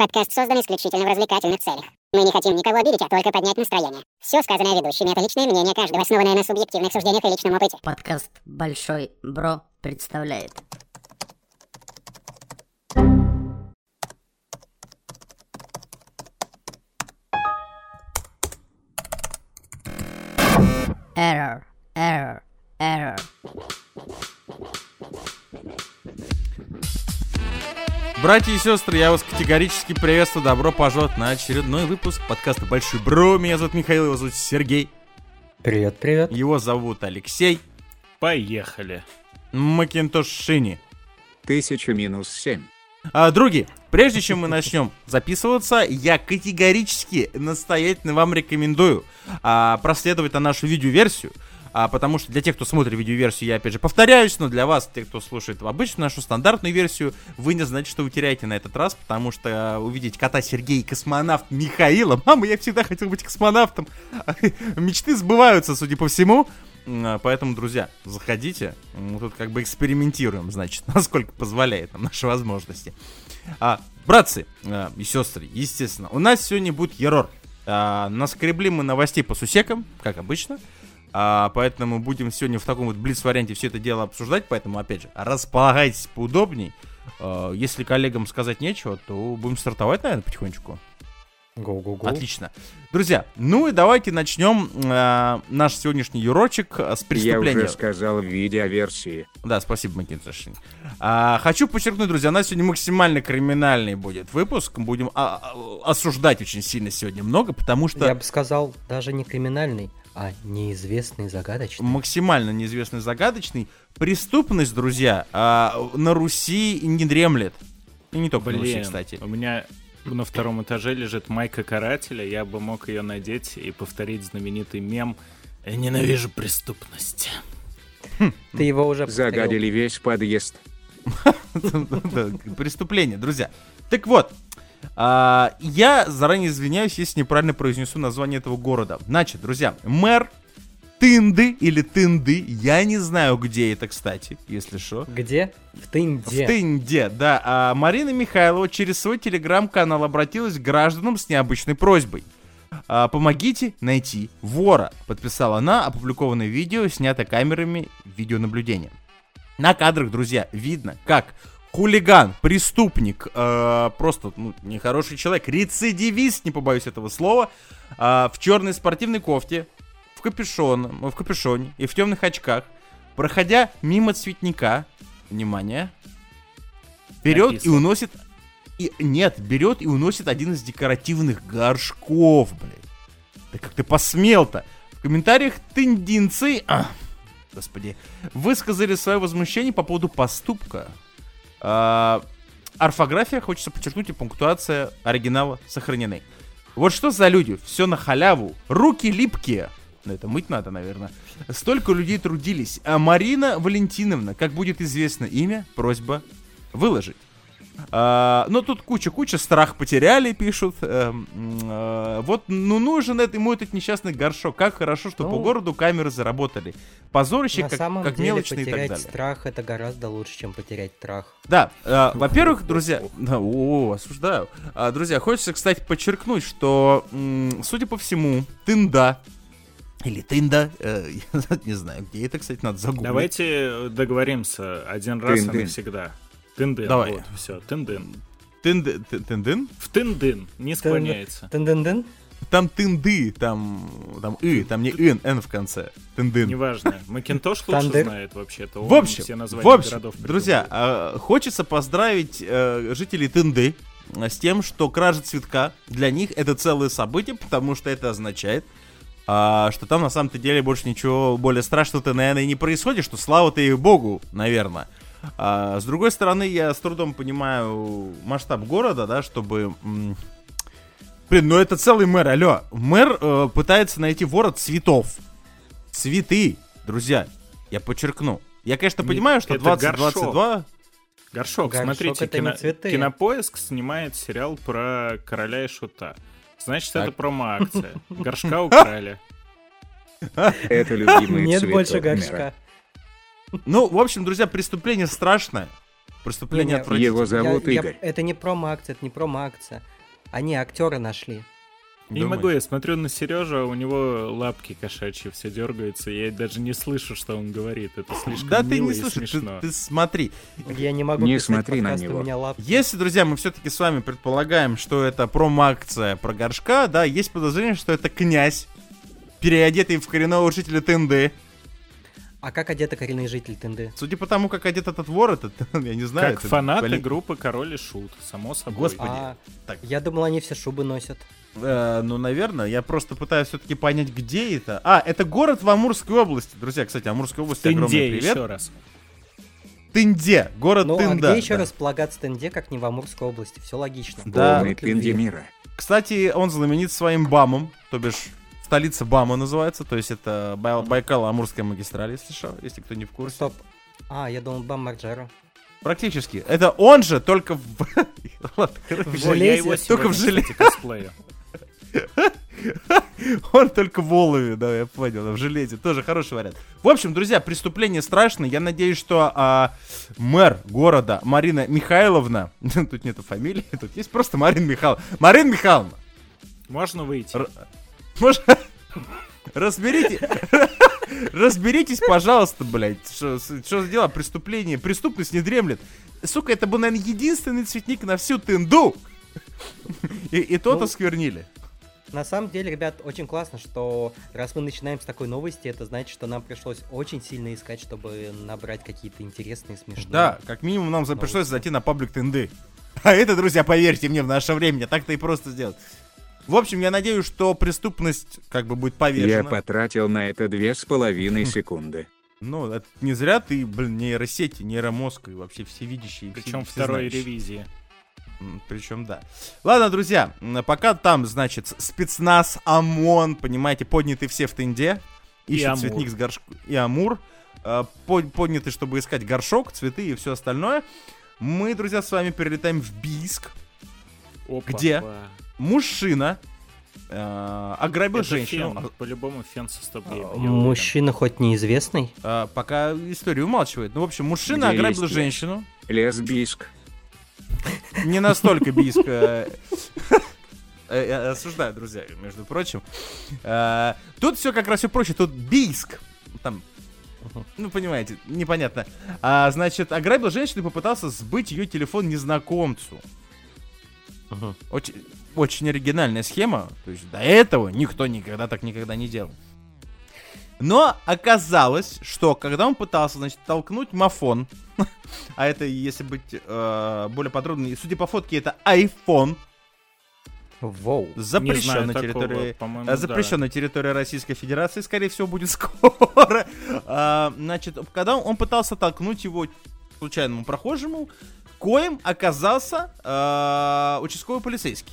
Подкаст создан исключительно в развлекательных целях. Мы не хотим никого обидеть, а только поднять настроение. Все сказанное ведущими — это личное мнение каждого, основанное на субъективных суждениях и личном опыте. Подкаст «Большой Бро» представляет. Error, error, error. Братья и сестры, я вас категорически приветствую. Добро пожаловать на очередной выпуск подкаста Большой Бро. Меня зовут Михаил, его зовут Сергей. Привет, привет. Его зовут Алексей. Поехали. Макинтош Шини. Тысяча минус семь. А, други, прежде чем мы начнем записываться, я категорически настоятельно вам рекомендую а, проследовать на нашу видеоверсию. А, потому что для тех, кто смотрит видеоверсию, я опять же повторяюсь, но для вас, те, кто слушает обычную нашу стандартную версию, вы не знаете, что вы теряете на этот раз, потому что увидеть кота Сергея и космонавт Михаила, мама, я всегда хотел быть космонавтом, мечты сбываются, судя по всему, М, Поэтому, друзья, заходите. Мы тут как бы экспериментируем, значит, насколько позволяет нам наши возможности. А, братцы а, и сестры, естественно, у нас сегодня будет ерор. А, наскребли мы новостей по сусекам, как обычно. А, поэтому будем сегодня в таком вот блиц-варианте все это дело обсуждать. Поэтому, опять же, располагайтесь поудобней. А, если коллегам сказать нечего, то будем стартовать, наверное, потихонечку. Го-го-го. Отлично. Друзья, ну и давайте начнем э, наш сегодняшний юрочек э, с Я преступления. уже сказал в видеоверсии. Да, спасибо, Макинтош. А, хочу подчеркнуть, друзья, у нас сегодня максимально криминальный будет выпуск. Будем а, а, осуждать очень сильно сегодня много, потому что Я бы сказал, даже не криминальный, а неизвестный, загадочный. максимально неизвестный, загадочный. Преступность, друзья, а, на Руси не дремлет. И не только на Руси, Блин, кстати. у меня на втором этаже лежит майка карателя. Я бы мог ее надеть и повторить знаменитый мем «Я ненавижу преступность». Ты его уже повторил. Загадили весь подъезд. Преступление, друзья. Так вот, а, я заранее извиняюсь, если неправильно произнесу название этого города. Значит, друзья, мэр Тынды или Тынды, я не знаю, где это, кстати, если что. Где? В Тынде. В Тынде, да. А Марина Михайлова через свой телеграм-канал обратилась к гражданам с необычной просьбой. А, Помогите найти вора, подписала она опубликованное видео, снято камерами видеонаблюдения. На кадрах, друзья, видно, как хулиган, преступник, э, просто ну, нехороший человек, рецидивист, не побоюсь этого слова, э, в черной спортивной кофте, в капюшон, в капюшоне и в темных очках, проходя мимо цветника, внимание, берет и Написано. уносит, и, нет, берет и уносит один из декоративных горшков, блядь. Да как ты посмел-то? В комментариях тендинцы, а, господи, высказали свое возмущение по поводу поступка. А, орфография, хочется подчеркнуть, и пунктуация оригинала сохранены. Вот что за люди? Все на халяву. Руки липкие. Ну, это мыть надо, наверное. Столько людей трудились. А Марина Валентиновна, как будет известно имя, просьба выложить. А, но тут куча-куча страх потеряли, пишут. Эм, э, вот, ну нужен это, ему этот несчастный горшок. Как хорошо, что по Ну, городу камеры заработали. Позорище, На как, самом как деле мелочный и так потерять далее. страх это гораздо лучше, чем потерять трах. Да, э, во-первых, друзья, да, о, осуждаю. А, друзья, хочется, кстати, подчеркнуть, что, м, судя по всему, Тында или Тында, э, я не знаю, где это, кстати, надо загуглить. Давайте договоримся один раз и навсегда. Тындын, Давай. вот, все, тындын. Тынды- ты- Тындын? В тындын, не склоняется. Тын-дын-дын? Там тынды, там, там и, там не ин, н в конце. Тындын. Неважно. Макинтош лучше Тандыр. знает вообще-то. В общем, все названия в общем, городов друзья, э, хочется поздравить э, жителей Тынды э, с тем, что кража цветка для них это целое событие, потому что это означает, а, что там на самом-то деле больше ничего более страшного-то, наверное, и не происходит, что слава-то и богу, наверное. А, с другой стороны, я с трудом понимаю масштаб города, да, чтобы... Блин, ну это целый мэр, алло. Мэр э, пытается найти вора цветов. Цветы, друзья, я подчеркну. Я, конечно, Не- понимаю, что это 2022... Горшок, Горшок смотрите, кино- цветы. Кинопоиск снимает сериал про короля и шута. Значит, Так. это промо-акция. Горшка украли. Это любимый Нет больше горшка. Ну, в общем, друзья, преступление страшное. Преступление Не-не, отвратительное. Его зовут Я- я- Игорь. Это не промо-акция, это не промо-акция. Они актера нашли. Не Думаешь? могу, я смотрю на Сережу, а у него лапки кошачьи, все дергаются, я даже не слышу, что он говорит. Это слишком Да ты мило не слышишь, ты, ты смотри. Я не могу Не смотри на подкаст, него. у меня лапки. Если, друзья, мы все-таки с вами предполагаем, что это промо-акция про горшка, да, есть подозрение, что это князь, переодетый в коренного жителя ТНД. А как одеты коренные жители ТНД? Судя по тому, как одет этот вор, этот, я не знаю. Как это фанаты поли- группы Король и Шут, само собой. Господи. А, Так. Я думал, они все шубы носят. Э, ну, наверное, я просто пытаюсь все-таки понять, где это. А, это город в Амурской области. Друзья, кстати, Амурской области огромный Тынде привет. еще раз. Тынде, город Ну, а Тында. где еще да. располагаться ТНД, как не в Амурской области? Все логично. Да. Тынди мира. Кстати, он знаменит своим БАМом, то бишь столица БАМа называется, то есть это Бай- Байкало-Амурская магистраль, если что, если кто не в курсе. Стоп. А, я думал, Бам Марджера. Практически. Это он же, только в... Я железе, его только в сегодня, желе- кстати, косплею. Он только в Олове, да, я понял, в железе. Тоже хороший вариант. В общем, друзья, преступление страшное. Я надеюсь, что а, мэр города Марина Михайловна... Тут нету фамилии, тут есть просто Марина Михайловна. Марина Михайловна, Можно выйти? Может... Разберите... Разберитесь, пожалуйста, блядь. Что за дела? Преступление. Преступность не дремлет. Сука, это был, наверное, единственный цветник на всю тынду. И, и тот Ну, осквернили. На самом деле, ребят, очень классно, что раз мы начинаем с такой новости, это значит, что нам пришлось очень сильно искать, чтобы набрать какие-то интересные, смешные. Да, как минимум нам за- пришлось Новости. зайти на паблик тынды. А это, друзья, поверьте мне, в наше время так-то и просто сделать. В общем, я надеюсь, что преступность как бы будет Я повешена. потратил на это две с половиной секунды. Ну, это не зря ты, блин, нейросети, нейромозг и вообще всевидящий. Причем второй ревизии. Причем, да. Ладно, друзья, пока там, значит, спецназ, ОМОН, понимаете, подняты все в тенде. И Ищут Амур. цветник с горшком. И Амур. э, под- подняты, чтобы искать горшок, цветы и все остальное. Мы, друзья, с вами перелетаем в Бийск. Опа. Где? Мужчина э, ограбил Это женщину. фен, по-любому фен со стоп-гейма, А, я. Мужчина хоть неизвестный? А, пока историю умалчивает. Ну, в общем, мужчина Где ограбил есть женщину. Лесбийск. Не настолько близко. Э, Я осуждаю, друзья, между прочим. Э, Тут все как раз все проще. Тут Бийск. Там, ну, понимаете, непонятно. А, значит, ограбил женщину и попытался сбыть ее телефон незнакомцу. Очень, очень оригинальная схема. То есть до этого никто никогда так никогда не делал. Но оказалось, что когда он пытался, значит, толкнуть мафон, а это, если быть э, более подробно, судя по фотке, это iPhone, Воу. запрещен на такого, территории... э, запрещен на территории Российской Федерации, скорее всего, будет скоро. А, значит, когда он пытался толкнуть его случайному прохожему, коим оказался э, участковый полицейский.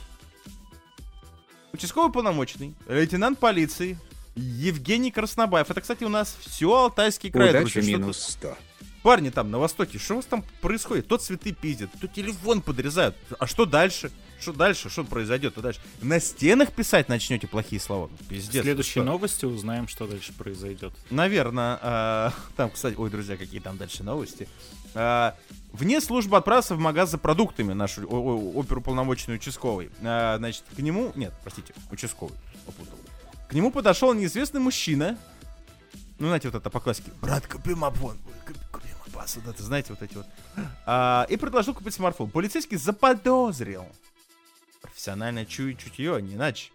Участковый полномочный, лейтенант полиции Евгений Краснобаев. Это, кстати, у нас все Алтайский край. Удача друзья. Минус 100. Парни там на востоке, что у вас там происходит? То цветы пиздят, то телефон подрезают. А что дальше? Что дальше? Что произойдет? То дальше? На стенах писать начнете плохие слова? В Пиздец. следующей Что? новости узнаем, что дальше произойдет. Наверное. а, там, кстати, ой, друзья, какие там дальше новости. А, вне службы отправился в магаз за продуктами наш оперуполномоченный участковый. А, значит, к нему... Нет, простите, участковый. Попутал. К нему подошел неизвестный мужчина. Ну, знаете, вот это по классике. Брат, купи мапон. Купи, купи мапас. Вот это, знаете, вот эти вот. А, и предложил купить смартфон. Полицейский заподозрил. Профессиональное чу- чутье, не иначе.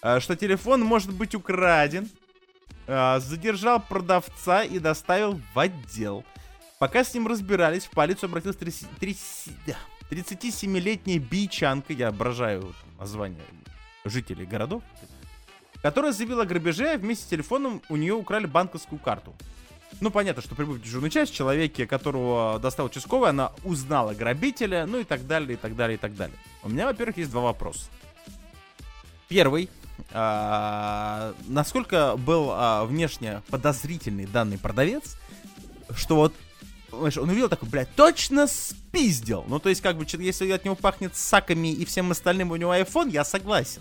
а, что телефон может быть украден. а, задержал продавца и доставил в отдел. Пока с ним разбирались, в полицию обратилась 30 30 да, 37-летняя бичанка, я ображаю название жителей городов, которая заявила о грабеже, а вместе с телефоном у нее украли банковскую карту. Ну, понятно, что прибыв в дежурную часть, человеке, которого достал участковый, она узнала грабителя, ну и так далее, и так далее, и так далее. У меня, во-первых, есть два вопроса. Первый. а, насколько был а, внешне подозрительный данный продавец, что вот знаешь, он увидел такой, блядь, точно спиздил. Ну, то есть, как бы, если от него пахнет саками и всем остальным, у него iPhone, я согласен.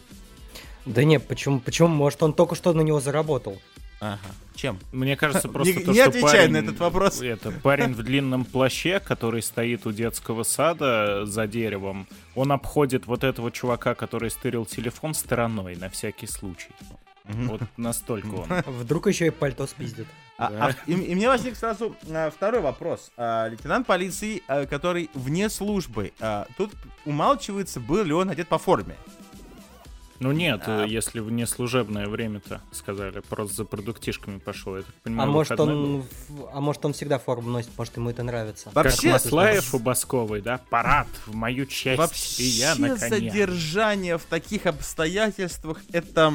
Да не, почему, почему? Может, он только что на него заработал. Ага. Чем? Мне кажется, просто Не- то, не что отвечай парень, на этот вопрос. Это парень в длинном плаще, который стоит у детского сада за деревом. Он обходит вот этого чувака, который стырил телефон стороной на всякий случай. Вот настолько он. Вдруг еще и пальто спиздит. А- а, и, и мне возник сразу а, второй вопрос. А, лейтенант полиции, а, который вне службы, а, тут умалчивается, был ли он одет по форме. Ну нет, А. если в неслужебное время-то сказали, просто за продуктишками пошел, я так А понимаю, может выходной был. он, а может он всегда форму носит, может ему это нравится. Как Вообще, Маслаев у Басковой, да? Парад в мою честь, Вообще и я на коне. задержание в таких обстоятельствах это...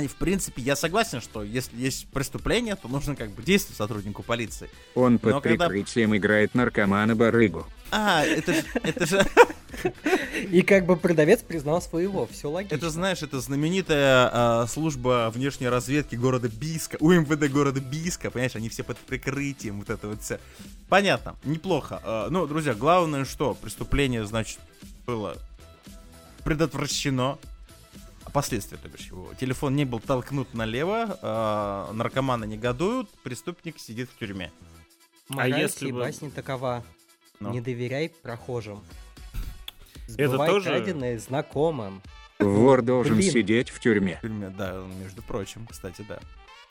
И в принципе я согласен, что если есть преступление, то нужно как бы действовать сотруднику полиции. Он под Но когда- прикрытием играет наркомана-барыгу. А, это же, это же, И как бы продавец признал своего, все логично. это знаешь, это знаменитая а, служба внешней разведки города Биска, УМВД города Биска, понимаешь, они все под прикрытием, вот это вот все. Понятно, неплохо. А, ну, друзья, главное, что преступление, значит, было предотвращено. А Последствия, то бишь, его. Телефон не был толкнут налево, а, наркоманы негодуют, преступник сидит в тюрьме. Мораль А если бы- басни такова. Ну. Не доверяй прохожим. Это Сбывай тоже- краденое знакомым. Вор должен Блин. сидеть в тюрьме. В тюрьме, да, между прочим, кстати, да.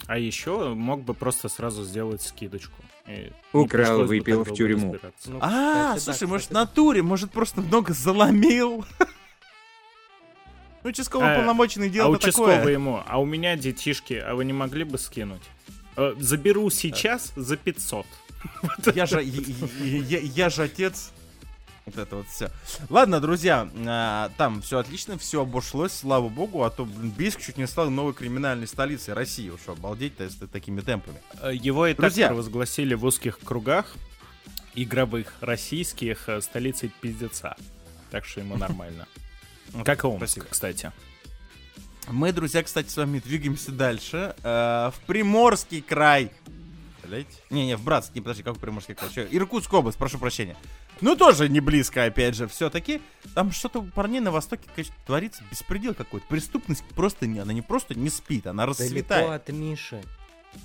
А еще мог бы просто сразу сделать скидочку. и Украл, выпил в тюрьму. Ну, А, кстати, да, слушай, может, в кстати, натуре, может, просто много заломил. Ну, участковый А, полномоченный а дело участковый такое. ему, а у меня детишки, а вы не могли бы скинуть? Э, Заберу сейчас за 500. Я же, я, я- я же отец. Вот это вот все. Ладно, друзья, а, там все отлично, все обошлось, слава богу, а то, блин, Бийск чуть не стал новой криминальной столицей России. Уж обалдеть-то с такими темпами. Э, Его и Друзья. так провозгласили в узких кругах игровых российских э, столицей пиздеца. Так что ему нормально. Как и Омск, кстати. Мы, друзья, кстати, с вами двигаемся дальше. э, в Приморский край. Не-не, в Братск, не, подожди, какой Приморский край? Чё? Иркутская область, прошу прощения. Ну, тоже не близко, опять же, все-таки. Там что-то у парней на Востоке, конечно, творится беспредел какой-то. Преступность просто не, она не просто не спит, она Далеко расцветает. от Миши.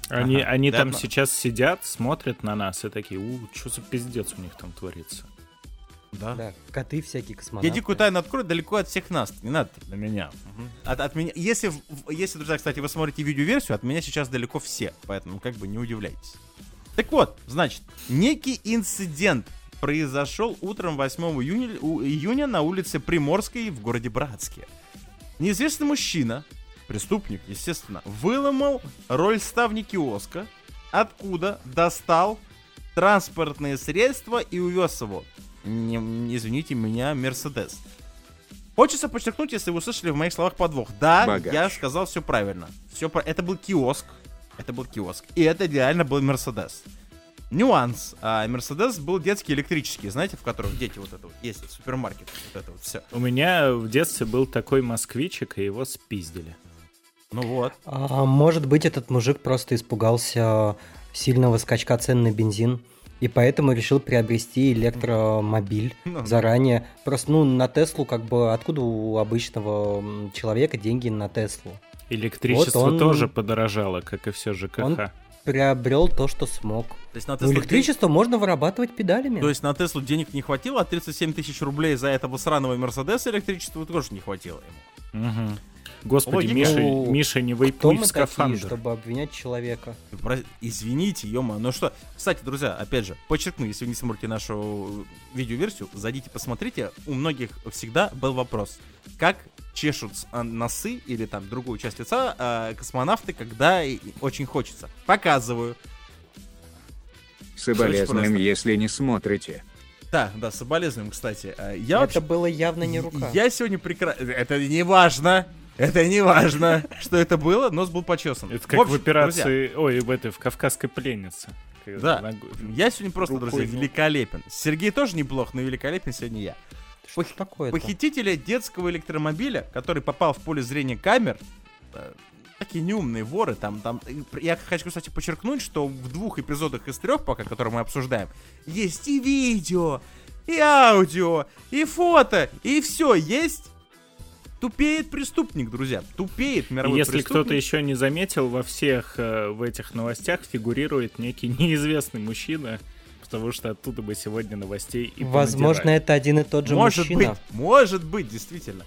Они, Ага, они да, там но- сейчас сидят, смотрят на нас и такие, у, что за пиздец у них там творится. Да. Да, коты всякие космонавты. Я дикую тайну открою далеко от всех нас. Не надо на меня. От, от меня. Если, если, друзья, кстати, вы смотрите видеоверсию, от меня сейчас далеко все. Поэтому как бы не удивляйтесь. Так вот, значит, некий инцидент произошел утром 8 июня, июня на улице Приморской в городе Братске. Неизвестный мужчина, преступник, естественно, выломал роль ставни киоска, откуда достал транспортные средства и увез его. Не, извините меня, Мерседес. Хочется подчеркнуть, если вы услышали в моих словах подвох. Да, Багаж. я сказал все правильно. Все про... Это был киоск. Это был киоск. И это реально был Мерседес. Нюанс. А, Мерседес был детский электрический, знаете, в которых дети вот это вот ездят, супермаркет, вот это вот все. У меня в детстве был такой москвичек, и его спиздили. Ну вот. А, может быть, этот мужик просто испугался сильного скачка цен на бензин и поэтому решил приобрести электромобиль Ну. заранее. Просто, ну, на Теслу, как бы, откуда у обычного человека деньги на Теслу? Электричество Вот он- тоже подорожало, как и все ЖКХ. Он Приобрел то, что смог. То есть на Ну, Теслу, электричество можно вырабатывать педалями. То есть на Теслу денег не хватило, а 37 тысяч рублей за этого сраного Мерседеса электричества тоже не хватило ему. Мгм. Господи. Миша, Ну, Миша, не мы в такие, скафандр. чтобы обвинять человека? Извините, ё Ну что, кстати, друзья, опять же, подчеркну, если вы не смотрите нашу видеоверсию, зайдите, посмотрите. У многих всегда был вопрос, как чешут с- а, носы или там другую часть лица а, космонавты, когда очень хочется. Показываю. Просто. если не смотрите. Да, да, соболезнуем, кстати. А, Я Это вообще... было явно не рука. Я сегодня прекрасно... Это не важно. Это не важно, что это было. Нос был почесан. Это как в, общем, друзья, операции, ой, в этой, в «Кавказской пленнице». Да. ногой- Я сегодня просто, Рукой друзья, его. великолепен. Сергей тоже неплох, но великолепен сегодня я. Что ж такое-то? Похитителя детского электромобиля, который попал в поле зрения камер, э, такие неумные воры, там, там, я хочу, кстати, подчеркнуть, что в двух эпизодах из трех, пока, которые мы обсуждаем, есть и видео, и аудио, и фото, и все есть. Тупеет преступник, друзья. Тупеет мировой Если преступник. кто-то еще не заметил, во всех э, в этих новостях фигурирует некий неизвестный мужчина, потому что оттуда бы сегодня новостей и Возможно, понадирали. это один и тот же может мужчина. быть, может быть, действительно.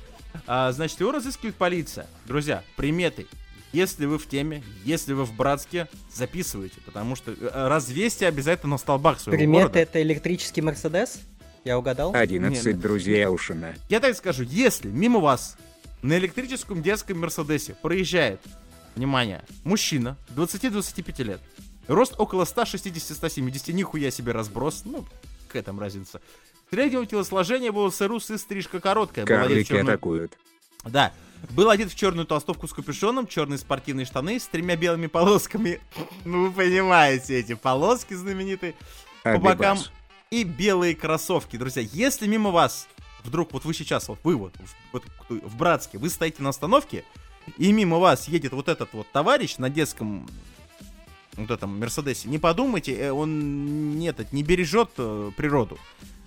А, значит, его разыскивает полиция. Друзья, приметы. Если вы в теме, если вы в Братске, записывайте, потому что э, развесьте обязательно на столбах своего Примета города. это электрический Мерседес? Я угадал? 11 Не, ну- друзей Аушина. Я так скажу, если мимо вас на электрическом детском Мерседесе проезжает, внимание, мужчина 20-25 лет, рост около 160-170, нихуя себе разброс, ну, к этому разница. Среднего телосложения был рус и стрижка короткая. Карлики атакуют. Да. Был одет в черную толстовку с капюшоном, черные спортивные штаны с тремя белыми полосками. Ну, вы понимаете, эти полоски знаменитые. По бокам и белые кроссовки. Друзья, если мимо вас, вдруг вот вы сейчас, вот вы вот, в, вот в Братске, вы стоите на остановке, и мимо вас едет вот этот вот товарищ на детском вот этом Мерседесе, не подумайте, э, он не, этот, не бережет э, природу.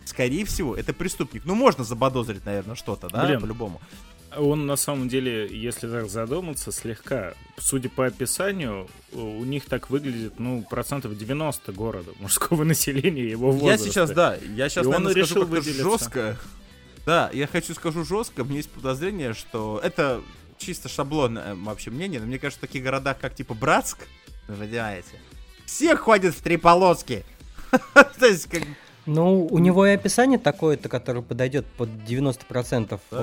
Скорее всего, это преступник. Ну, можно забодозрить, наверное, что-то, да, Блин. по-любому. Он на самом деле, если так задуматься, слегка, судя по описанию, у них так выглядит, ну, процентов 90 города, мужского населения его Я возраста. сейчас, да, я сейчас, И он наверное, решил скажу как-то выделиться. жестко. Да, я хочу скажу жестко, мне есть подозрение, что это чисто шаблонное вообще мнение, но мне кажется, в таких городах, как типа Братск, вы понимаете, все ходят в три полоски. То есть, как... Ну, у него и описание такое-то, которое подойдет под 90% Да.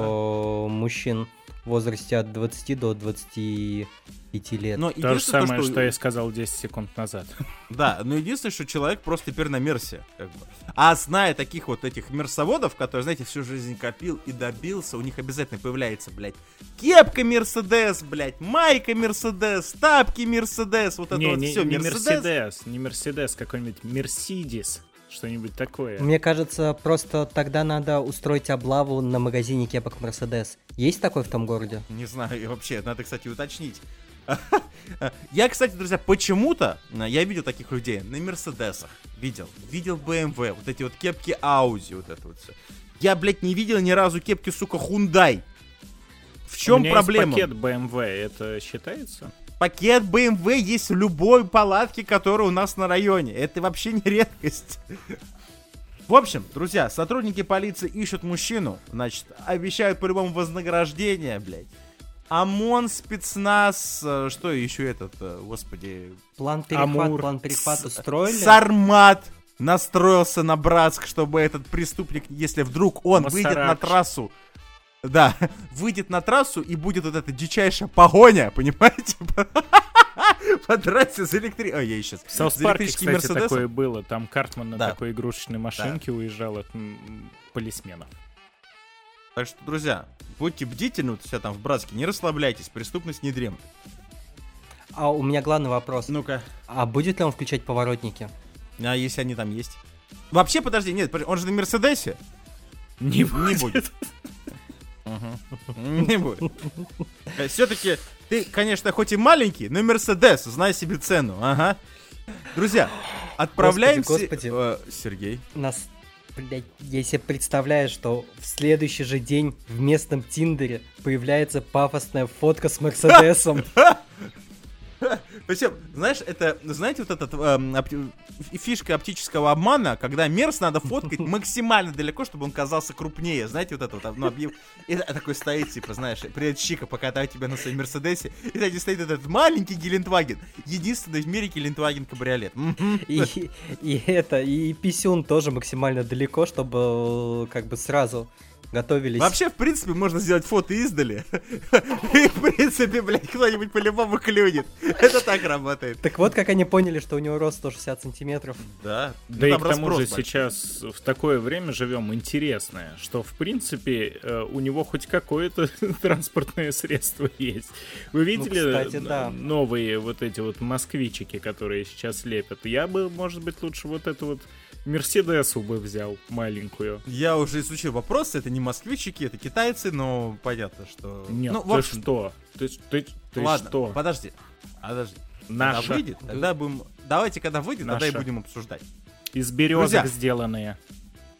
мужчин в возрасте от 20 до 25 лет. Но То же единственное, самое, что... что я сказал 10 секунд назад. Да, но единственное, что человек просто теперь на Мерсе. Как бы. А зная таких вот этих мерсоводов, которые, знаете, всю жизнь копил и добился, у них обязательно появляется, блядь, кепка Мерседес, блядь, майка Мерседес, тапки Мерседес, вот это не, вот не, все не Мерседес. Мерседес, не Мерседес, какой-нибудь Мерсидис, что-нибудь такое. Мне кажется, просто тогда надо устроить облаву на магазине кепок Мерседес. Есть такой в том городе? Не знаю, и вообще, надо, кстати, уточнить. Я, кстати, друзья, почему-то, а, я видел таких людей на Мерседесах, видел, видел BMW, вот эти вот кепки Audi, вот это вот все. Я, блядь, не видел ни разу кепки, сука, Hyundai. В У чем меня проблема? Есть пакет BMW, это считается? Пакет BMW есть в любой палатке, которая у нас на районе. Это вообще не редкость. В общем, друзья, сотрудники полиции ищут мужчину, значит, обещают по-любому вознаграждение, блядь. ОМОН, спецназ, э, что еще этот, э, господи, План перехват, Амур. план перехват устроили? Сармат настроился на Братск, чтобы этот преступник, если вдруг он выйдет на трассу, да, выйдет на трассу и будет вот эта дичайшая погоня, понимаете? По трассе за электри... Ой, я сейчас. В South Park е, электрическим кстати, Мерседесом. такое было. Там Картман на Да. такой игрушечной машинке уезжал от полисменов. Так что, друзья, будьте бдительны вот все там в Братске, не расслабляйтесь, преступность не дремлет. А у меня главный вопрос. Ну-ка. А будет ли он включать поворотники? А если они там есть? Вообще, подожди, нет, он же на Мерседесе. Не Не будет. Не будет. Все-таки ты, конечно, хоть и маленький, но Мерседес, знай себе цену. Ага. Друзья, отправляемся... Господи, Э, Сергей. Нас, блядь, я себе представляю, что в следующий же день в местном Тиндере появляется пафосная фотка с Мерседесом. Причем, знаешь, это, знаете, вот этот эм, опти- фишка оптического обмана, когда мерз надо фоткать максимально далеко, чтобы он казался крупнее. Знаете, вот это вот, ну, объев- И такой стоит, типа, знаешь, привет, Чика, покатаю тебя на своем Мерседесе. И, кстати, стоит этот маленький Гелендваген. Единственный в мире Гелендваген кабриолет. И, и это, и писюн тоже максимально далеко, чтобы э, как бы сразу готовились. Вообще, в принципе, можно сделать фото издали. И, в принципе, блядь, кто-нибудь по-любому клюнет. Это так работает. Так вот, как они поняли, что у него рост 160 сантиметров. Да. Да Ну, и там к тому же сейчас в такое время живем интересное, что в принципе э, у него хоть какое-то транспортное средство есть. Вы видели Ну, да. новые вот эти вот москвичики, которые сейчас лепят? Я бы, может быть, лучше вот эту вот Мерседесу бы взял маленькую. Я уже изучил вопрос, это не москвичики, это китайцы, но понятно, что... Нет, ну, ты общем, что? Ты, ты, ты ладно, что? подожди. Подожди. Когда Наша. выйдет, тогда будем... Давайте, когда выйдет, тогда и Наша. будем обсуждать. Из березок Друзья. сделанные.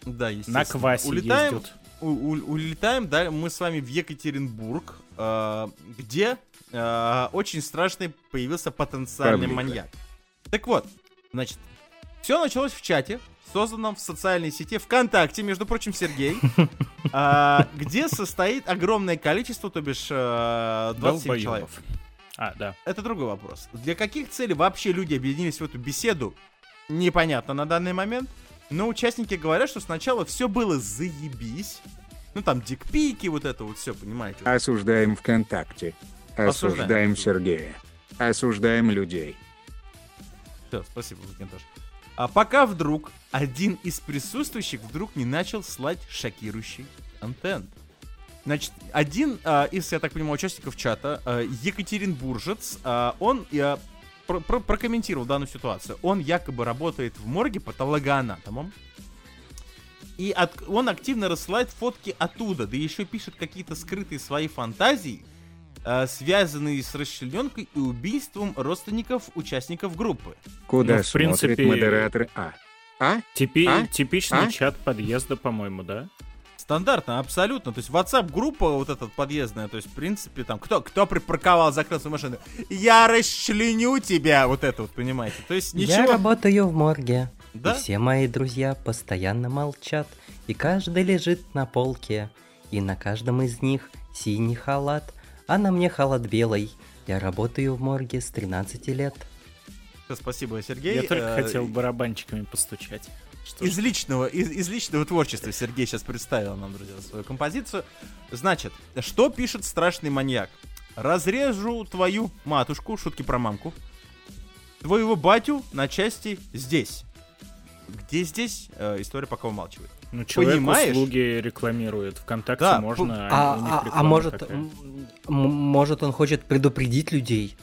Да, естественно. На квасе Улетаем, ездят. у- у- улетаем, да, мы с вами в Екатеринбург, э, где э, очень страшный появился потенциальный Павлика. маньяк. Так вот, значит, все началось в чате, созданном в социальной сети ВКонтакте, между прочим, Сергей, а, где состоит огромное количество, то бишь э, 27 человек. Долбоёбов. А, да. Это другой вопрос. Для каких целей вообще люди объединились в эту беседу, непонятно на данный момент. Но участники говорят, что сначала все было заебись. Ну там дикпики, вот это вот все, понимаете. Осуждаем ВКонтакте. Осуждаем. Осуждаем Сергея. Осуждаем людей. Все, спасибо, Макинтош. А пока вдруг один из присутствующих вдруг не начал слать шокирующий контент. Значит, один а, из, я так понимаю, участников чата, а, Екатеринбуржец, а, он а, про- про- прокомментировал данную ситуацию. Он якобы работает в морге патологоанатомом. И от- он активно рассылает фотки оттуда, да еще пишет какие-то скрытые свои фантазии, связанные с расчлененкой и убийством родственников участников группы. Куда Ну, в смотрит принципе- модератор А? А? Типи- А? Типичный А? чат подъезда, по-моему, да? Стандартно, абсолютно. То есть WhatsApp-группа вот эта подъездная, то есть, в принципе, там, кто, кто припарковал, закрыл свою машину, я расчленю тебя, вот это вот, понимаете. То есть, Я ничего... работаю в морге. Да? И все мои друзья постоянно молчат. И каждый лежит на полке. И на каждом из них синий халат, а на мне халат белый. Я работаю в морге с 13 лет. Спасибо, Сергей. Я только Э, хотел барабанчиками постучать. Что Из личного, из, из личного творчества Сергей сейчас представил нам, друзья, свою композицию. Значит, что пишет страшный маньяк? Разрежу твою матушку, шутки про мамку, твоего батю на части здесь. Где здесь? Э, история пока умалчивает. Ну, человек понимаешь? услуги рекламирует. Вконтакте Да, можно, А, у них а- а реклама может, может он хочет предупредить людей?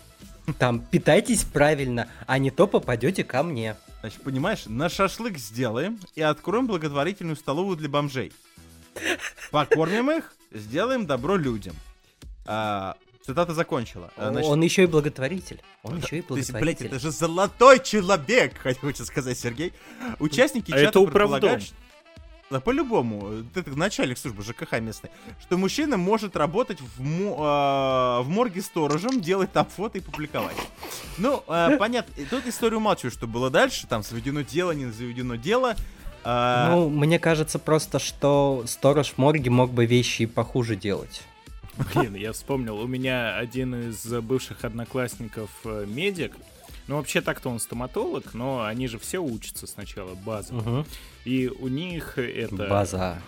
Там, питайтесь правильно, а не то попадете ко мне. Значит, понимаешь, на шашлык сделаем и откроем благотворительную столовую для бомжей. Покормим их, сделаем добро людям. А, цитата закончила. А, значит, он еще и благотворитель. Он еще и То есть, блядь, благотворитель. это же золотой человек, хочется сказать Сергей. Участники А чата это управдом. предполагают, что- Да, по-любому, это начальник службы ЖКХ местный, что мужчина может работать в, мо- а, в морге сторожем, делать там фото и публиковать. Ну, а, понятно, и тут историю умалчиваю, что было дальше, там заведено дело, не заведено дело. А, Ну, мне кажется просто, что сторож в морге мог бы вещи и похуже делать. Блин, я вспомнил, у меня один из бывших одноклассников э, медик, ну вообще так-то он стоматолог, но они же все учатся сначала базово. Мгм. И у них это База.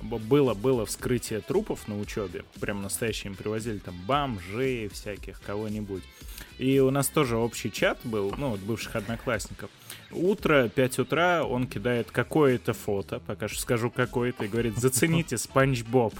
было, было вскрытие трупов на учебе. Прям настоящие им привозили там бомжей всяких, кого-нибудь. И у нас тоже общий чат был, ну, вот бывших одноклассников. Утро, 5 утра, он кидает какое-то фото, пока что скажу какое-то, и говорит, зацените Спанч Боб.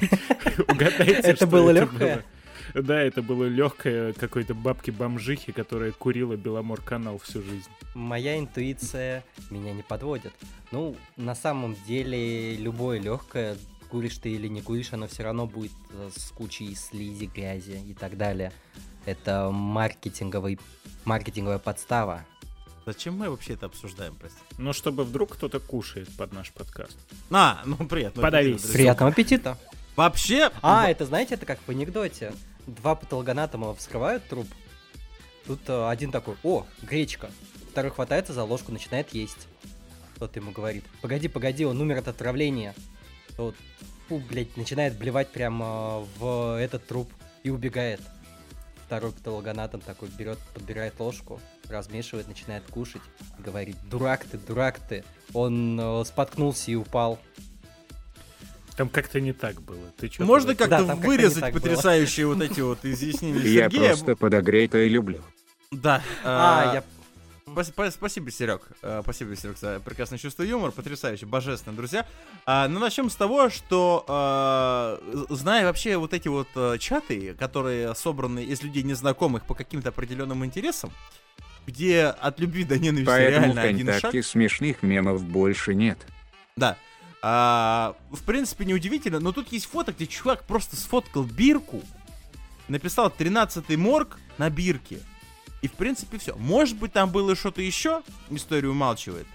Угадайте, Это что было легкое? Да, это было легкое какой-то бабки-бомжихи, которая курила Беломор канал всю жизнь. Моя интуиция меня не подводит. Ну, на самом деле, любое легкое, куришь ты или не куришь, оно все равно будет э, с кучей слизи, грязи и так далее. Это маркетинговый, маркетинговая подстава. Зачем мы вообще это обсуждаем, прости? Ну, чтобы вдруг кто-то кушает под наш подкаст. А, ну приятно. Подавись. Приятного аппетита! Вообще, А, это знаете, это как в анекдоте. Два патологоанатома вскрывают труп. Тут э, один такой, о, гречка. Второй хватается за ложку, начинает есть. Тот ему говорит, погоди, погоди, он умер от отравления. Тот, фу, блядь, начинает блевать прямо в этот труп и убегает. Второй патологоанатом такой берет, подбирает ложку, размешивает, начинает кушать. Говорит, дурак ты, дурак ты. Он э, споткнулся и упал. Там как-то не так было. Ты чё можно как-то Да, вырезать было. потрясающие вот эти вот изъяснения Я Сергея? просто подогретое люблю. Да. А, я Спас- спа- Спасибо, Серег. Э, Спасибо, Серег, за прекрасное чувство юмора. Потрясающе, божественно, друзья. А, Ну, начнем с того, что, зная вообще вот эти вот чаты, которые собраны из людей незнакомых по каким-то определенным интересам, где от любви до ненависти Поэтому реально один шаг. ВКонтакте смешных мемов больше нет. Да. А, в принципе, неудивительно, но тут есть фото, где чувак просто сфоткал бирку, написал 13-й морг на бирке. И, в принципе, все. Может быть, там было что-то еще, история умалчивает.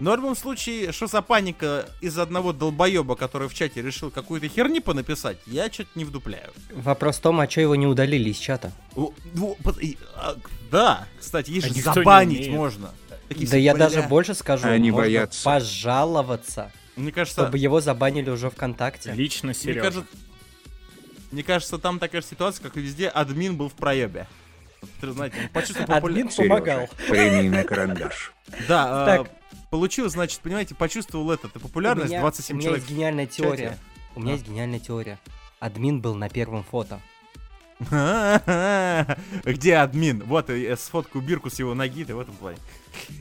Но в любом случае, что за паника из одного долбоеба, который в чате решил какую-то херни понаписать, я что-то не вдупляю. Вопрос в том, а что его не удалили из чата? О, и, а, да, кстати, есть А же забанить можно. Такие Да все, я даже больше скажу, Они можно боятся. пожаловаться, Мне кажется, чтобы его забанили уже ВКонтакте. Лично мне Сережа. кажется, мне кажется, там такая же ситуация, как и везде, админ был в проебе. Ты знаете, он почувствовал популя- Админ помогал. На карандаш. Да, Так. э, получил, значит, понимаете, почувствовал этот популярность, меня- 27 у меня человек. есть гениальная теория. У меня А. есть гениальная теория. Админ был на первом фото. Где админ? Вот, я сфоткаю бирку с его ноги, ты в этом плане.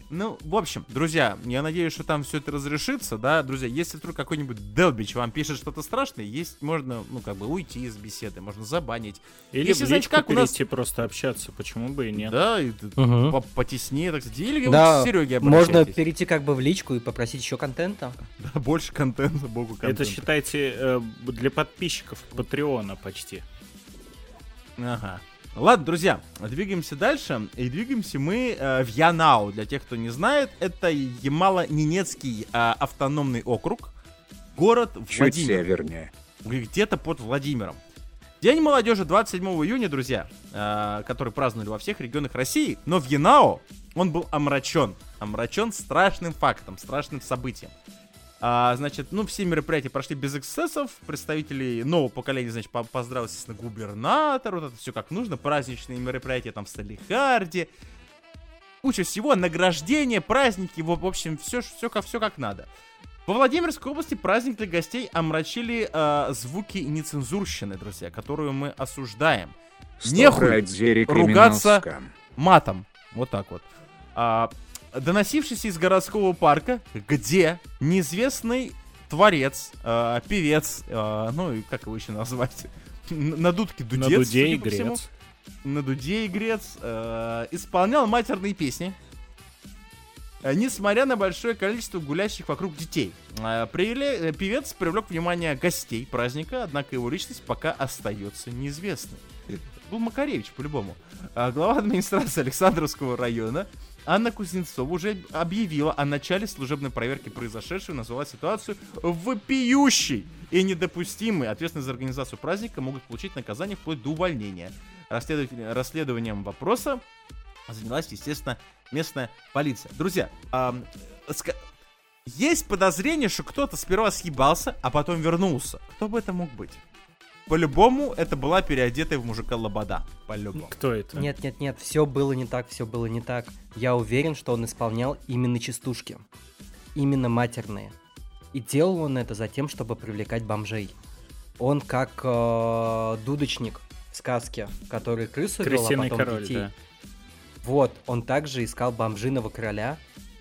Ну, в общем, друзья, я надеюсь, что там все это разрешится, да, друзья, если вдруг какой-нибудь Делбич вам пишет что-то страшное, есть, можно, ну, как бы, уйти из беседы, можно забанить. Или Если, в знаете, личку как у нас- перейти просто общаться, почему бы и нет. Да, и по- потеснее, так сказать. Или Да, к Сереге можно перейти как бы в личку и попросить еще контента. Да, больше контента, богу контента. Это считайте э, для подписчиков Патреона почти. Ага. Ладно, друзья, двигаемся дальше. И двигаемся мы э, в Янау. Для тех, кто не знает, это Ямало-Ненецкий э, автономный округ. Город Чуть Владимир. севернее. Где-то под Владимиром. День молодежи 27 июня, друзья, э, который праздновали во всех регионах России. Но в Янао он был омрачен. Омрачен страшным фактом, страшным событием. А, значит, ну, все мероприятия прошли без эксцессов. Представители нового поколения, значит, по- поздравил, естественно, губернатор. Вот это все как нужно. Праздничные мероприятия там в Салихарде. Куча всего, награждение, праздники, в общем, все, все, как, все как надо. Во Владимирской области праздник для гостей омрачили э, звуки нецензурщины, друзья, которую мы осуждаем. Нехуй ругаться. Матом. Вот так вот. А, доносившийся из городского парка, где неизвестный творец, э, певец, э, ну и как его еще назвать, на дудке дудец, На дуде судя и по всему. на дуде игрец, э, исполнял матерные песни, э, несмотря на большое количество гулящих вокруг детей. Э, привле- э, певец привлек внимание гостей праздника, однако его личность пока остается неизвестной. Был Макаревич, по-любому. Глава администрации Александровского района Анна Кузнецова уже объявила о начале служебной проверки произошедшего и назвала ситуацию вопиющей и недопустимой. Ответственность за организацию праздника могут получить наказание вплоть до увольнения. Расследователь- расследованием вопроса занялась, естественно, местная полиция. Друзья, ам, ска- есть подозрение, что кто-то сперва съебался, а потом вернулся. Кто бы это мог быть? По-любому, это была переодетая в мужика лобода. По-любому. Кто это? Нет, нет, нет, все было не так, все было не так. Я уверен, что он исполнял именно частушки. Именно матерные. И делал он это за тем, чтобы привлекать бомжей. Он как э, дудочник в сказке, который крысу вел, а Крысиный потом король, детей. да. Вот, он также искал бомжиного короля,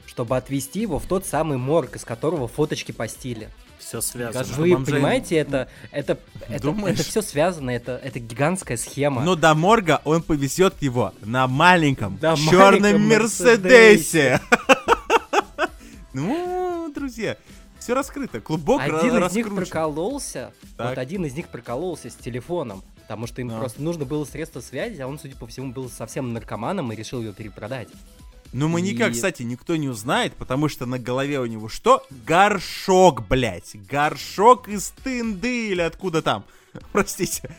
чтобы отвезти его в тот самый морг, из которого фоточки постили. Все связано. Вы бомжей- понимаете, это, это, это, Думаешь? это все связано, это, это гигантская схема. Но до морга он повезет его на маленьком На черном Мерседесе. Ну, друзья, все раскрыто. Клубок Один из них прокололся, вот один из них прокололся с телефоном, потому что им просто нужно было средство связи, а он, судя по всему, был совсем наркоманом и решил ее перепродать. Но мы никак, И- кстати, никто не узнает, потому что на голове у него что? Горшок, блядь. Горшок из тынды или откуда там. Простите.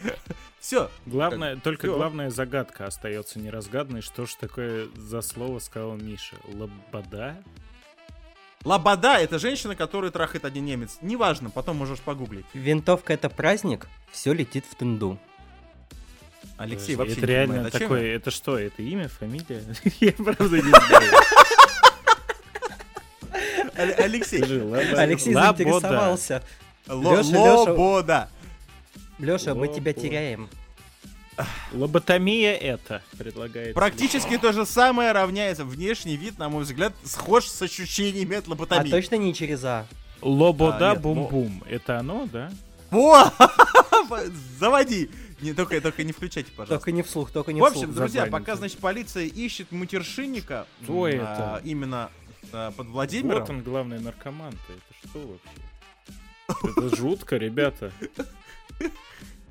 Все. Главное, только всё. главная загадка остается неразгаданной. Что ж такое за слово сказал Миша? Лобода? Лобода — это женщина, которую трахает один немец. Неважно, потом можешь погуглить. Винтовка это праздник, все летит в тынду. Алексей Подожди, вообще это не реально понимает, о такое, я. это что, это имя, фамилия? Я правда не знаю. Але- Алексей. Алексей заинтересовался. Ло- Лёша, Лёша. Лобода. Леша, мы тебя теряем. Лоботомия это предлагается. Практически то же самое равняется. Внешний вид, на мой взгляд, схож с ощущениями от А лоботомии. точно не через А. Лобода А, нет, бум-бум. Это оно, да? Во! Заводи! Не, только, только не включайте, пожалуйста. Только не вслух, только не В общем, вслух. друзья, пока, значит, полиция ищет матершинника Кто м, это? а, именно а, под Владимиром. Вот он, главный наркоман-то. Это что вообще? Это жутко, ребята.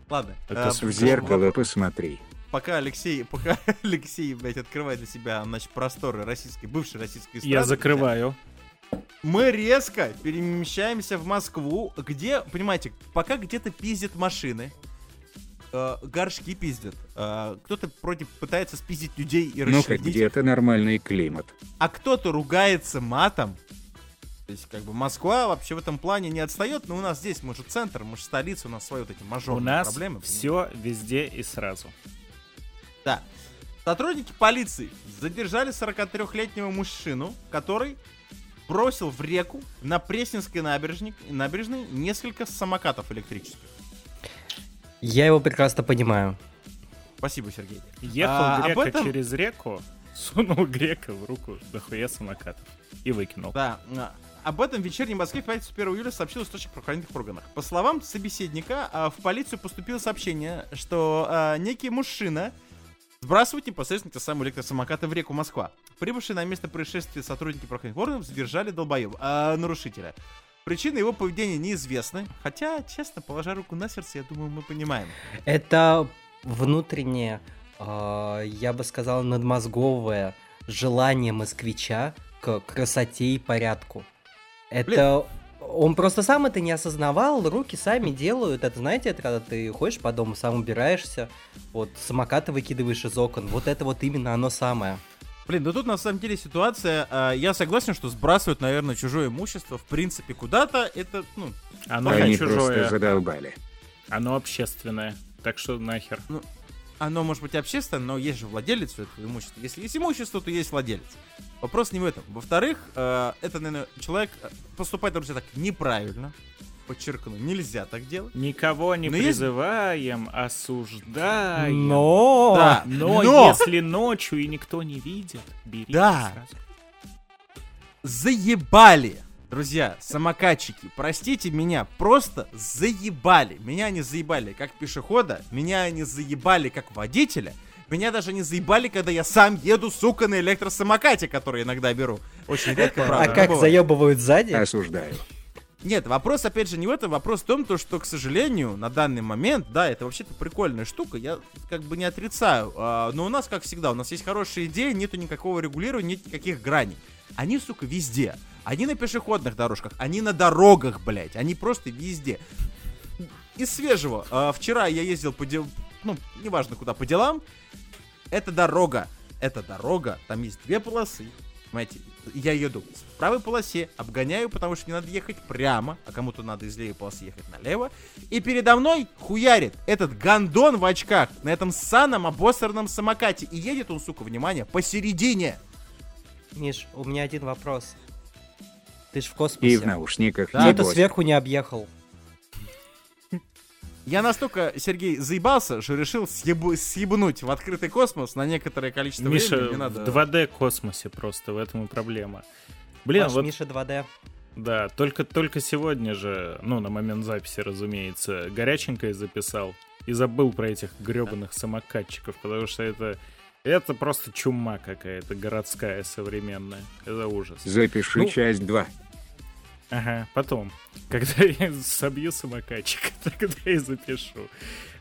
Ладно. Это а, В зеркало посмотри. Пока Алексей, пока Алексей, блядь, открывает для себя, значит, просторы российской, бывшей российской эстрады. Я закрываю. Мы резко перемещаемся в Москву, где, понимаете, пока где-то пиздят машины, э, горшки пиздят, э, кто-то против пытается спиздить людей и Ну, хоть расчленить, где-то нормальный климат. а кто-то ругается матом. То есть, как бы, Москва вообще в этом плане не отстает, но у нас здесь, мы же центр, мы же столица, у нас свои вот эти У мажорные нас проблемы. все везде и сразу. Да. Сотрудники полиции задержали 43-летнего мужчину, который бросил в реку на Пресненской набережной, набережной несколько самокатов электрических. Я его прекрасно понимаю. Спасибо, Сергей. Ехал А, об грека этом- через реку, сунул грека в руку дохуя самокатов и выкинул. Да, а, об этом в вечерней Москве в пятницу 1 июля сообщил источник в правоохранительных органах. По словам собеседника, а, в полицию поступило сообщение, что а, некий мужчина сбрасывает непосредственно те самые электросамокаты в реку Москва. Прибывшие на место происшествия сотрудники правоохранительных органов задержали долбоеба, а, нарушителя. Причины его поведения неизвестны, хотя, честно, положа руку на сердце, я думаю, мы понимаем. Это внутреннее, э, я бы сказал, надмозговое желание москвича к красоте и порядку. Это он просто сам это не осознавал, руки сами делают. Это, знаете, это когда ты ходишь по дому, сам убираешься, вот самокаты выкидываешь из окон. Вот это вот именно оно самое. Блин, ну тут на самом деле ситуация, а, я согласен, что сбрасывать, наверное, чужое имущество, в принципе, куда-то, это, ну, Оно Пока не Они просто чужое, задолбали. оно общественное. Так что нахер. Оно может быть общественное, но есть же владелец этого имущества. Если есть имущество, то есть владелец. Вопрос не в этом. Во-вторых, э, это, наверное, человек э, поступает, друзья, так неправильно. Подчеркну, нельзя так делать. Никого не Но есть- призываем, осуждаем. Но! Да, Но, но если ночью и никто не видит, берите Да. сразу. заебали, друзья, самокатчики. Простите меня, просто заебали. Меня они заебали как пешехода, меня они заебали как водителя. Меня даже не заебали, когда я сам еду, сука, на электросамокате, который иногда беру. Очень редко, правда. А как бывает. заебывают сзади? Осуждаю. Нет, вопрос, опять же, не в этом. Вопрос в том, то, что, к сожалению, на данный момент, да, это вообще-то прикольная штука, я как бы не отрицаю. а, но у нас, как всегда, у нас есть хорошая идея, нету никакого регулирования, нет никаких граней. Они, сука, везде. Они на пешеходных дорожках, они на дорогах, блядь, они просто везде. Из свежего. а, вчера я ездил по дел... Ну, неважно куда, по делам. Это дорога. Это дорога. Там есть две полосы. Понимаете, я еду в правой полосе, обгоняю, потому что не надо ехать прямо, а кому-то надо из левой полосы ехать налево. И передо мной хуярит этот гандон в очках на этом саном обосранном самокате. И едет он, сука, внимание, посередине. Миш, у меня один вопрос. Ты ж в космосе. И в наушниках Да, бойся. сверху не объехал. Я настолько, Сергей, заебался, что решил съебу- съебнуть в открытый космос на некоторое количество Миша, времени. Не надо... в 2D космосе просто, в этом и проблема. Блин, Ваш вот, Миша 2D. да, только, только сегодня же, ну, на момент записи, разумеется, горяченькое записал и забыл про этих гребаных самокатчиков, потому что это, это просто чума какая-то городская современная. Это ужас. Запиши Ну, часть 2. Ага, потом. Когда я собью самокатчик, тогда и запишу.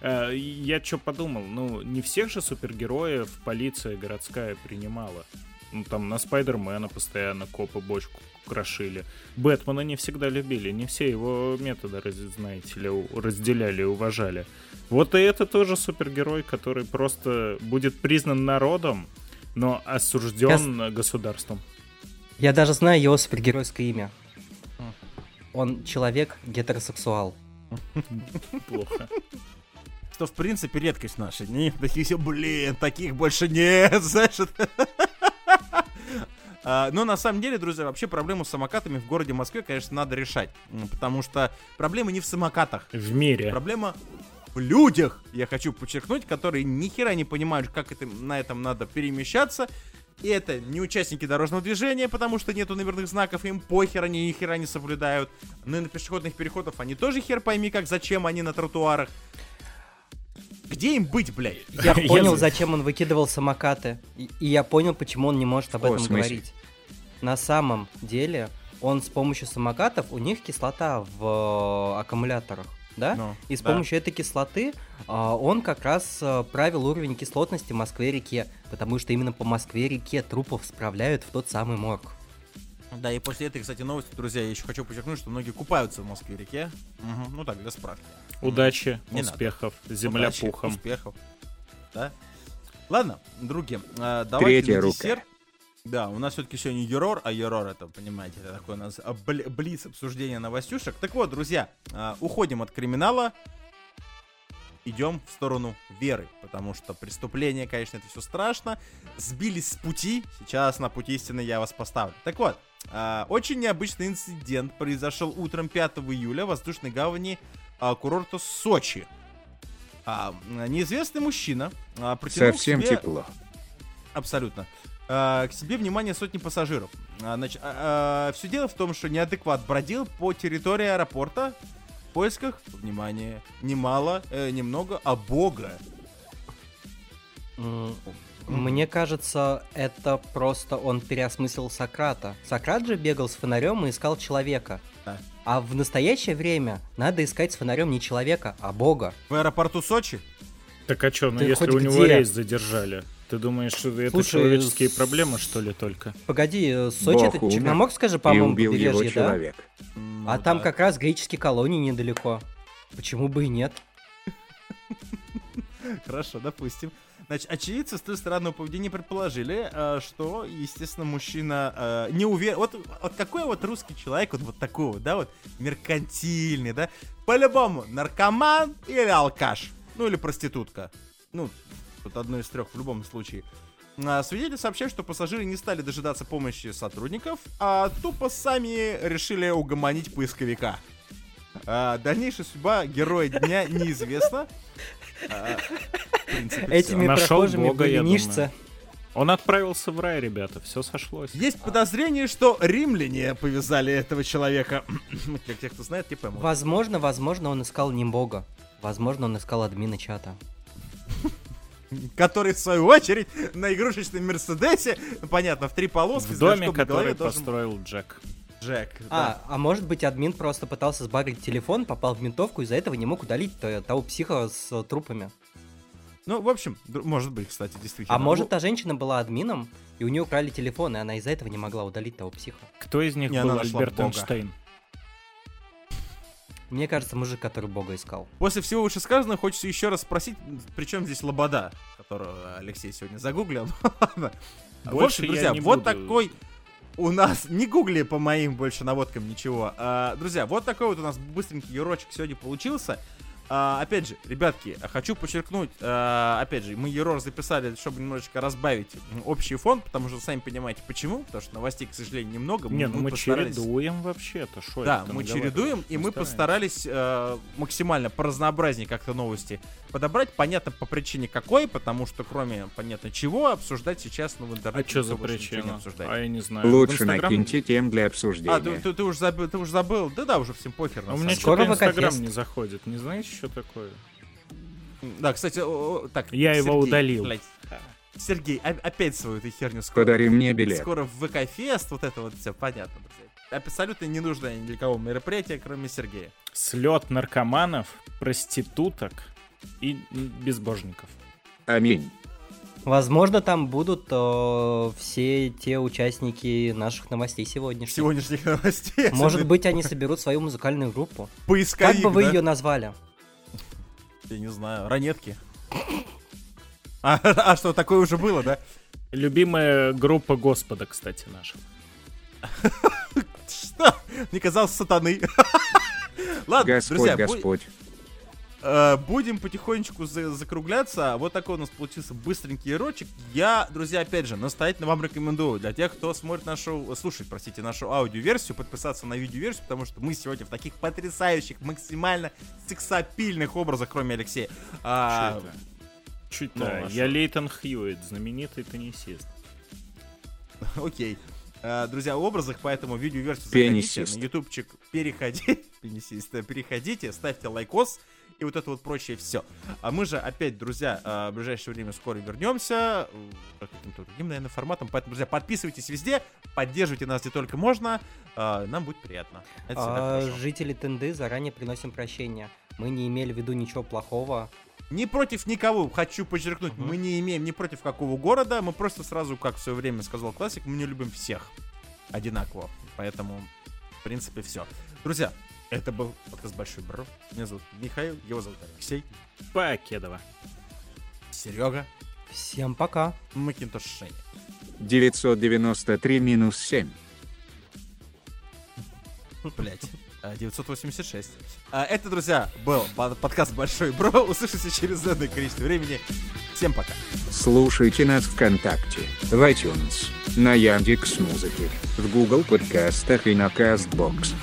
А, Я что подумал, ну, не всех же супергероев полиция городская принимала. Ну, там на Спайдермена постоянно копы бочку крошили. Бэтмена не всегда любили, не все его методы, знаете ли, разделяли и уважали. Вот и это тоже супергерой, который просто будет признан народом, но осужден государством. Я даже знаю его супергеройское имя. Он человек гетеросексуал. Плохо. Что, в принципе, редкость в наши дни. Такие все, блин, таких больше нет, знаешь. это. А, Но на самом деле, друзья, вообще проблему с самокатами в городе Москве, конечно, надо решать. Потому что проблема не в самокатах. В мире. Проблема в людях, я хочу подчеркнуть, которые ни хера не понимают, как это, на этом надо перемещаться. И это не участники дорожного движения, потому что нету номерных знаков, им похер, они ни хера не соблюдают. Ну и на пешеходных переходах они тоже хер пойми как, зачем они на тротуарах. Где им быть, блядь? Я понял, за- зачем он выкидывал самокаты. И, и я понял, почему он не может об этом говорить. На самом деле, он с помощью самокатов, у них кислота в э, аккумуляторах, да? Ну, И с да. помощью этой кислоты а, он как раз э, правил уровень кислотности в Москве-реке, потому что именно по Москве-реке трупов справляют в тот самый морг. Да, и после этой, кстати, новости, друзья, я еще хочу подчеркнуть, что многие купаются в Москве-реке. Мгм, Ну так, для справки. Удачи, Не надо. успехов, земля Удачи, пухом. Успехов. Да? Ладно, другие. а, давайте Третья на рука. десерт. Да, у нас все-таки сегодня Юрор, а Юрор это, понимаете, это такое у нас а, бли- блиц обсуждения новостюшек. Так вот, друзья, а, уходим от криминала, идем в сторону веры, потому что преступление, конечно, это все страшно. Сбились с пути, сейчас на пути истины я вас поставлю. Так вот, а, очень необычный инцидент произошел утром 5 июля в воздушной гавани курорта Сочи. Неизвестный мужчина протянул Совсем себе- тепло. Абсолютно. А, к себе внимание сотни пассажиров. А, значит, все дело в том, что неадекват бродил по территории аэропорта в поисках, внимание, немало, э, немного, а бога. Мне кажется, это просто он переосмыслил Сократа. Сократ же бегал с фонарем и искал человека. Да. А в настоящее время надо искать с фонарем не человека, а бога. В аэропорту Сочи? Так а что, ну Ты если у него где? рейс задержали, ты думаешь, что это Слушай, человеческие с- проблемы, что ли, только? Погоди, э, Сочи Бог это умер Черноморск же, И по-моему, убил его побережье, да? человек. Ну А там да. как раз греческие колонии недалеко. Почему бы и нет? Хорошо, допустим. Значит, очевидцы с той стороны поведения предположили, э, что, естественно, мужчина э, не уверен. Вот, вот какой вот русский человек, вот, вот такой вот, да, вот меркантильный, да? По-любому, наркоман или алкаш. Ну, или проститутка. Ну, тут одно из трех в любом случае. А, Свидетели сообщают, что пассажиры не стали дожидаться помощи сотрудников, а тупо сами решили угомонить поисковика. А, дальнейшая судьба героя дня неизвестна. А, принципе. Этими Нашел прохожими Бога, я буянишься. думаю. Он отправился в рай, ребята, все сошлось. Есть подозрение, что римляне повязали этого человека. Для тех, кто знает, не поймут. Возможно, возможно, он искал не бога. Возможно, он искал админа чата. Который, в свою очередь, на игрушечном Мерседесе, ну, понятно, в три полоски, В с доме, который должен- построил Джек. Джек. да. А, а может быть, админ просто пытался сбагрить телефон, попал в ментовку, из-за этого не мог удалить то- того психа с э, трупами. Ну, в общем, может быть, кстати, действительно. А может, Ну, та женщина была админом, и у нее украли телефон, и она из-за этого не могла удалить того психа. Кто из них Не, был Альберт Бога. Эйнштейн? Мне кажется, мужик, который бога искал. После всего вышесказанного хочется еще раз спросить, при чем здесь Лобода, которого Алексей сегодня загуглил. Ладно. В Больше общем, друзья, вот буду. такой у нас... Не гугли по моим больше наводкам ничего. А, друзья, вот такой вот у нас быстренький ерочек сегодня получился. А, опять же, ребятки, хочу подчеркнуть, а, опять же, мы ерор записали, чтобы немножечко разбавить общий фон, потому что сами понимаете почему, потому что новостей, к сожалению, немного. Не, ну мы постарались- чередуем вообще-то, шо да, мы чередуем, и мы постарались э, максимально поразнообразнее как-то новости подобрать. Понятно, по причине какой, потому что кроме, понятно, чего, обсуждать сейчас, ну, в А интернете что за причина? обсуждать. А я не знаю. Лучше Инстаграм- накиньте тем для А, ты, обсуждения. ты, ты уже забыл, ты уже забыл? Да, да, уже всем похер. на А у меня что-то Инстаграм не заходит. Не знаете, что такое? Да, кстати, о, о, так. Я его Сергей, удалил. блядь. Сергей, о- опять свою эту херню скоро. Подари мне билет. Скоро в ВК-фест, вот это вот все понятно. Абсолютно не нужно ни для кого мероприятие, кроме Сергея. Слет наркоманов, проституток и безбожников. Аминь. Возможно, там будут э, все те участники наших новостей сегодняшних. Сегодняшних новостей. Может быть, они соберут свою музыкальную группу. поисковик, Как бы вы да? ее назвали? Я не знаю, ранетки. А, а что, такое уже было, да? Любимая группа Господа, кстати, наша. Что? Мне казалось, сатаны. Ладно, Господь, друзья, Господь. э, будем потихонечку за- закругляться. Вот такой у нас получился быстренький ерочек. Я, друзья, опять же, настоятельно вам рекомендую для тех, кто смотрит нашу, слушает, простите, нашу аудиоверсию, подписаться на видеоверсию, потому что мы сегодня в таких потрясающих, максимально сексапильных образах, кроме Алексея. А, Чё это? Чуть ну, да. а Я? Лейтон Хьюитт, знаменитый теннисист. Окей. Э, Друзья, в образах, поэтому видеоверсию заходите на ютубчик, переходите, э, переходите, ставьте лайкос и вот это вот прочее все. А мы же опять, друзья, э, в ближайшее время скоро вернемся э, каким-то другим, наверное, форматом. Поэтому, друзья, подписывайтесь везде, поддерживайте нас где только можно, э, нам будет приятно. А, жители Тенды заранее приносим прощения. Мы не имели в виду ничего плохого. Не против никого, хочу подчеркнуть, Мгм. мы не имеем ни против какого города, мы просто сразу, как в свое время сказал классик, мы не любим всех одинаково. Поэтому, в принципе, все. Друзья, это был подкаст Большой Бро. Меня зовут Михаил, его зовут Алексей, Покедова. Серега, Всем пока. Макинтош Женя. 993 минус 7. Блять. 986. А, Это, друзья, был под- подкаст Большой Бро. Услышимся через данное количество времени. Всем пока. Слушайте нас ВКонтакте, в iTunes, на Яндекс Музыке, в Google подкастах и на Castbox.